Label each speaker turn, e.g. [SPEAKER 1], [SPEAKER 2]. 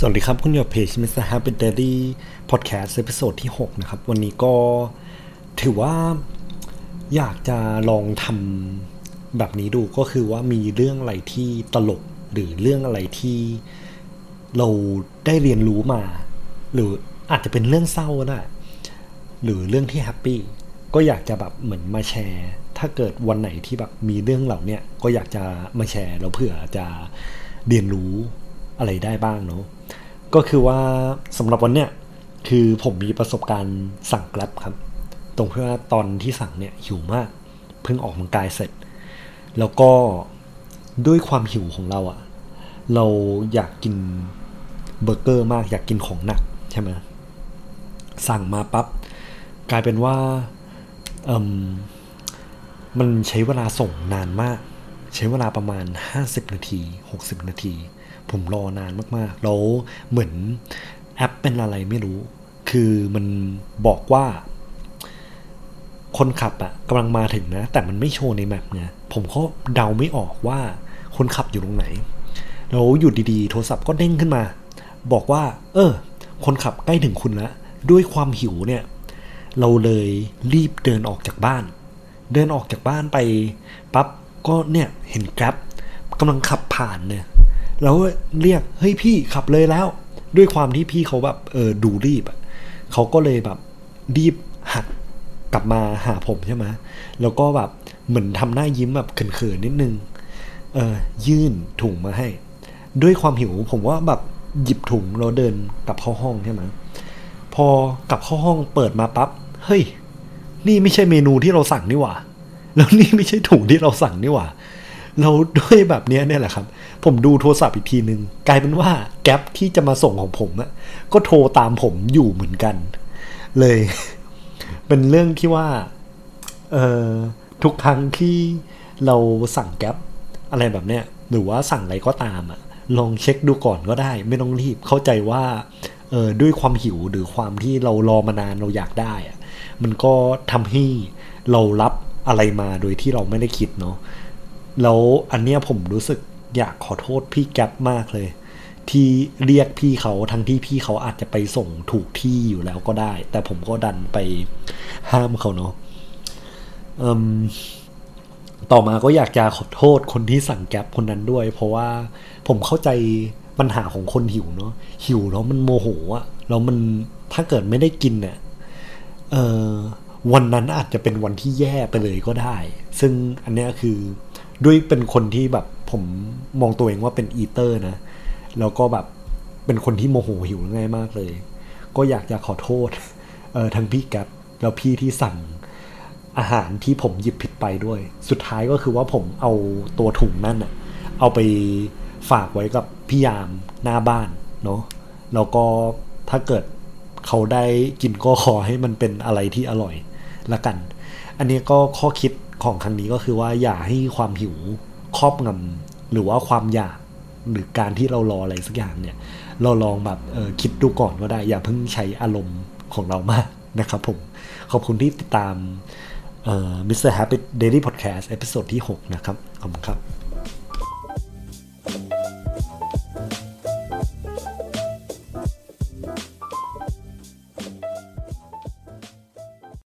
[SPEAKER 1] สวัสดีครับ คุณอยู่กับเพจ Mr. Happy Daily Podcast episode ที่ 6 นะครับ วันนี้ก็ถือว่าอยากจะลองทำแบบนี้ดูก็คือว่ามีเรื่องอะไรที่ตลก หรือเรื่องอะไรที่เราได้เรียนรู้มา หรืออาจจะเป็นเรื่องเศร้าก็ได้หรือเรื่องที่ happy ก็อยากจะแบบเหมือนมาแชร์ ถ้าเกิดวันไหนที่แบบมีเรื่องเหล่านี้ก็อยากจะมาแชร์แล้วเผื่อจะเรียนรู้อะไรได้บ้างเนาะ ก็คือว่าสำหรับวันเนี้ยคือผมมีประสบการณ์สั่งแกลบครับ ตรงเพื่อตอนที่สั่งเนี่ยหิวมาก เพิ่งออกกำลังกายเสร็จ แล้วก็ด้วยความหิวของเราอะเราอยากกินเบอร์เกอร์มากอยากกินของหนักใช่ไหมสั่งมาปับ๊บกลายเป็นว่าเอมมันใช้เวลาส่งนานมาก ใช้เวลาประมาณ 50 นาที 60 นาที ผมรอนานมากๆ แล้วเหมือนแอปเป็นอะไรไม่รู้ คือมันบอกว่า คนขับอะกำลังมาถึงนะ แต่มันไม่โชว์ในแมปไงผมก็เดาไม่ออกว่าคนขับอยู่ตรงไหน แล้วอยู่ดีๆ โทรศัพท์ก็เด้งขึ้นมา บอกว่า เออ คนขับใกล้ถึงคุณแล้ว ด้วยความหิวเนี่ย เราเลยรีบเดินออกจากบ้าน เดินออกจากบ้านไปปั๊บก็เนี่ยเห็นแกร็บกำลังขับผ่านเนี่ย แล้วเรียกเฮ้ยพี่ขับเลยแล้ว ด้วยความที่พี่เขาแบบเออดูรีบอะเขาก็เลยแบบรีบหักกลับมาหาผมใช่ไหมแล้วก็แบบเหมือนทำหน้ายิ้มแบบเขินๆนิดนึง เออยื่นถุงมาให้ ด้วยความหิวผมว่าแบบหยิบถุงแล้วเดินกลับเข้าห้องใช่ไหมพอกลับเข้าห้องเปิดมาปั๊บเฮ้ย นี่ไม่ใช่เมนูที่เราสั่งนี่หว่า แล้วนี่ไม่ใช่ถุงที่เราสั่งนี่หว่า เราด้วยแบบนี้เนี่ยแหละครับ ผมดูโทรศัพท์อีกทีนึง กลายเป็นว่าแก๊ปที่จะมาส่งของผมอะก็โทรตามผมอยู่เหมือนกัน เลย เป็นเรื่องที่ว่าเอ่อทุกครั้งที่เราสั่งแก๊ปอะไรแบบเนี้ยหรือว่าสั่งอะไรก็ตามอะลองเช็คดูก่อนก็ได้ ไม่ต้องรีบเข้าใจว่าเออด้วยความหิวหรือความที่เรารอมานานเราอยากได้อะมันก็ทำให้เรารับอะไรมาโดยที่เราไม่ได้คิดเนาะ แล้วอันเนี้ยผมรู้สึกอยากขอโทษพี่แก๊ปมากเลย ที่เรียกพี่เขาทั้งที่พี่เขาอาจจะไปส่งถูกที่อยู่แล้วก็ได้ แต่ผมก็ดันไปห้ามเขาเนาะต่อมาก็อยากจะขอโทษคนที่สั่งแก๊ปคนนั้นด้วย เพราะว่าผมเข้าใจปัญหาของคนหิวเนาะหิวแล้วมันโมโหอะแล้วมันถ้าเกิดไม่ได้กินเนี่ยวันนั้นอาจจะเป็นวันที่แย่ไปเลยก็ได้ ซึ่งอันนี้คือ ด้วยเป็นคนที่แบบผมมองตัวเองว่าเป็นอีเตอร์นะ แล้วก็แบบเป็นคนที่โมโหหิวง่ายมากเลย ก็อยากจะขอโทษเออทั้งพี่แก๊ปแล้วพี่ที่สั่งอาหารที่ผมหยิบผิดไปด้วย สุดท้ายก็คือว่าผมเอาตัวถุงนั่นอะเอาไปฝากไว้กับพี่ยามหน้าบ้านเนาะแล้วก็ถ้าเกิดเขาได้กินก็ขอให้มันเป็นอะไรที่อร่อย ละกัน อันนี้ก็ข้อคิดของครั้งนี้ก็คือว่าอย่าให้ความหิวครอบงำหรือว่าความอยากหรือการที่เรารออะไรสักอย่างเนี่ย เราลองแบบคิดดูก่อนก็ได้ อย่าเพิ่งใช้อารมณ์ของเรามากนะครับผม ขอบคุณที่ติดตาม Mr. Happy Daily Podcast episode ที่ 6 นะครับ ขอบคุณครับ